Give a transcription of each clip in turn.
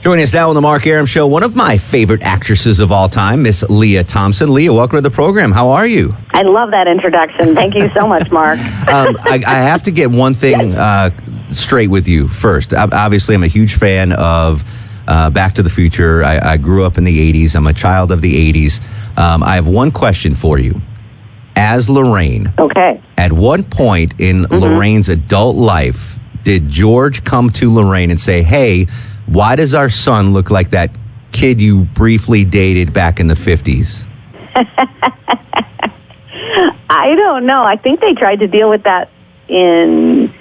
Joining us now on the Mark Arum Show, one of my favorite actresses of all time, Miss Lea Thompson. Lea, welcome to the program. How are you? I love that introduction. Thank you so much, Mark. um, I, I, have to get one thing uh, straight with you first. Obviously, I'm a huge fan of uh, Back to the Future. I, I, grew up in the 80s. I'm a child of the 80s. Um, I have one question for you. As Lorraine, okay. At what point in mm-hmm. Lorraine's adult life did George come to Lorraine and say, "Hey"? Why does our son look like that kid you briefly dated back in the 50s? I don't know. I think they tried to deal with that in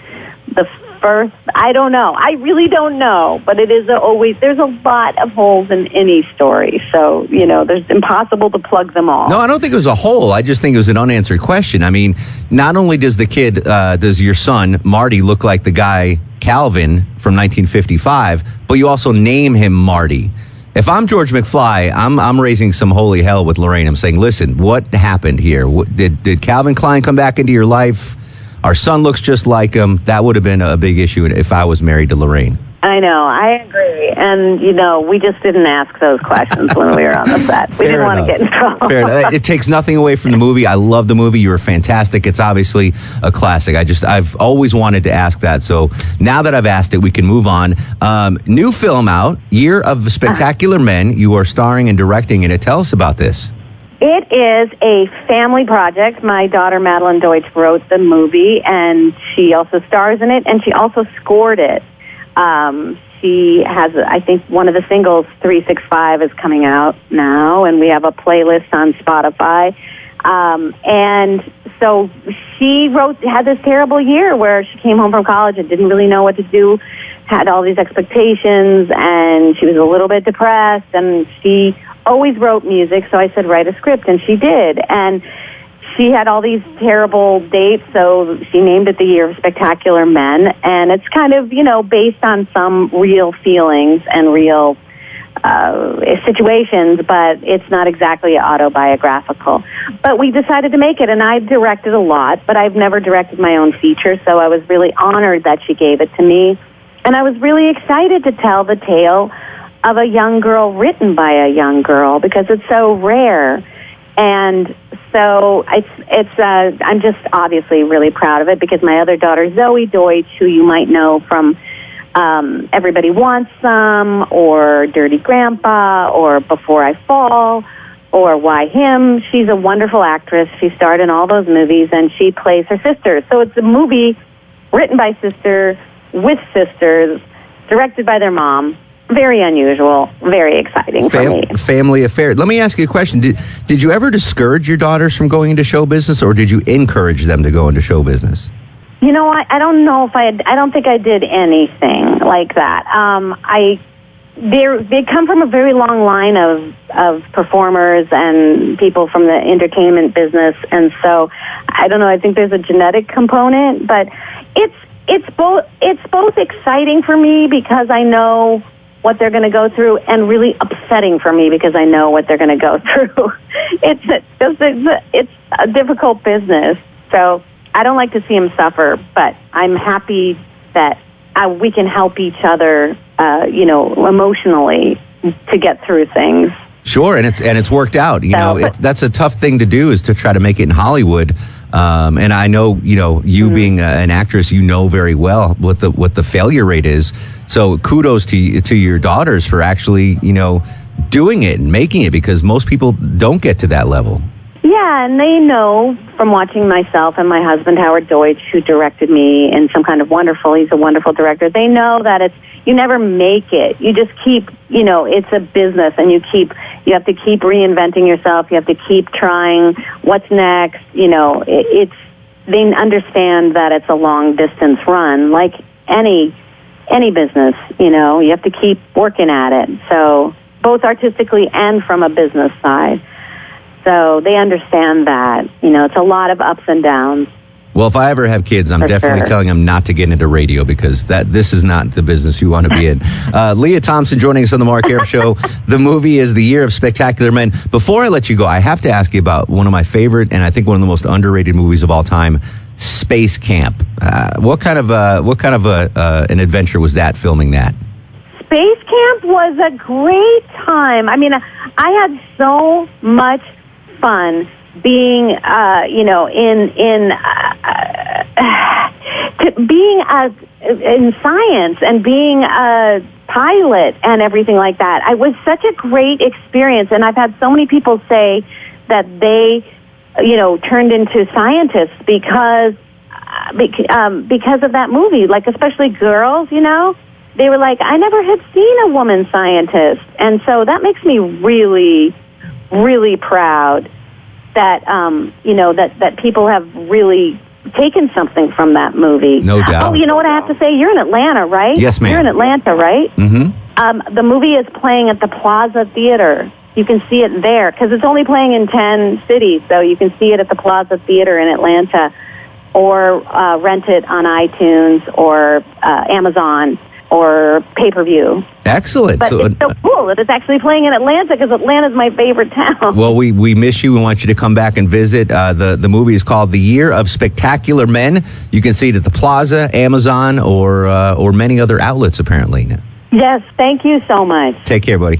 the first. I don't know. I really don't know. But it is always there's a lot of holes in any story. So you know, there's impossible to plug them all. No, I don't think it was a hole. I just think it was an unanswered question. I mean, not only does the kid, uh, does your son Marty look like the guy Calvin from 1955, but you also name him Marty. If I'm George McFly, I'm I'm raising some holy hell with Lorraine. I'm saying, listen, what happened here? What, did did Calvin Klein come back into your life? Our son looks just like him. That would have been a big issue if I was married to Lorraine. I know. I agree. And, you know, we just didn't ask those questions when we were on the set. We Fair didn't enough. want to get in trouble. Fair enough. It takes nothing away from the movie. I love the movie. You were fantastic. It's obviously a classic. I just, I've always wanted to ask that. So now that I've asked it, we can move on. Um, new film out, Year of Spectacular Men. You are starring and directing in it. Tell us about this. It is a family project. My daughter Madelyn Deutch wrote the movie, and she also stars in it, and she also scored it. Um, she has, I think, one of the singles, 365, is coming out now, and we have a playlist on Spotify. Um, and so she wrote, had this terrible year where she came home from college and didn't really know what to do, had all these expectations, and she was a little bit depressed, and she always wrote music, so I said, write a script, and she did. And she had all these terrible dates, so she named it the Year of Spectacular Men. And it's kind of, you know, based on some real feelings and real uh, situations, but it's not exactly autobiographical. But we decided to make it, and I directed a lot, but I've never directed my own feature, so I was really honored that she gave it to me. And I was really excited to tell the tale of a young girl written by a young girl because it's so rare. And so it's it's uh, I'm just obviously really proud of it because my other daughter Zoey Deutch, who you might know from um, Everybody Wants Some or Dirty Grandpa or Before I Fall or Why Him, she's a wonderful actress. She starred in all those movies and she plays her sister. So it's a movie written by sister, with sisters, directed by their mom very unusual, very exciting Fam- for me. Family affair. Let me ask you a question. Did, did you ever discourage your daughters from going into show business, or did you encourage them to go into show business? You know, I, I don't know if I. had, I don't think I did anything like that. Um, I they they come from a very long line of of performers and people from the entertainment business, and so I don't know. I think there's a genetic component, but it's it's both it's both exciting for me because I know what they're going to go through and really upsetting for me because I know what they're going to go through. it's just it's, it's a difficult business. So I don't like to see him suffer, but I'm happy that uh, we can help each other, uh, you know, emotionally to get through things. Sure, and it's and it's worked out. You so, know, it, that's a tough thing to do is to try to make it in Hollywood. Um, and I know, you know, you mm-hmm. being a, an actress, you know very well what the what the failure rate is. So kudos to to your daughters for actually, you know, doing it and making it because most people don't get to that level. Yeah, and they know from watching myself and my husband Howard Deutch, who directed me in some kind of wonderful. He's a wonderful director. They know that it's you never make it. You just keep, you know, it's a business, and you keep you have to keep reinventing yourself. You have to keep trying. What's next? You know, it, it's they understand that it's a long distance run, like any any business, you know, you have to keep working at it. So both artistically and from a business side. So they understand that. You know, it's a lot of ups and downs. Well, if I ever have kids, I'm For definitely sure. telling them not to get into radio because that this is not the business you want to be in. Uh, Lea Thompson joining us on the Mark Arum Show. The movie is The Year of Spectacular Men. Before I let you go, I have to ask you about one of my favorite and I think one of the most underrated movies of all time, Space Camp. Uh, what kind of uh, what kind of a, uh, an adventure was that? Filming that? Space Camp was a great time. I mean, I had so much fun being, uh, you know, in in uh, to being a in science and being a pilot and everything like that. I was such a great experience, and I've had so many people say that they, you know, turned into scientists because uh, um, because of that movie. Like especially girls, you know they were like, I never had seen a woman scientist. And so that makes me really, really proud that, um, you know, that, that people have really taken something from that movie. No doubt. Oh, you know what I have to say? You're in Atlanta, right? Yes, ma'am. You're in Atlanta, right? Mm-hmm. Um, the movie is playing at the Plaza Theater. You can see it there because it's only playing in 10 cities, so you can see it at the Plaza Theater in Atlanta or uh, rent it on iTunes or uh, Amazon or pay per view. Excellent. But So, it's so cool that it's actually playing in Atlanta because Atlanta's my favorite town. Well, we, we miss you. We want you to come back and visit. Uh, the, the movie is called The Year of Spectacular Men. You can see it at the Plaza, Amazon, or, uh, or many other outlets, apparently. yes, thank you so much. Take care, buddy.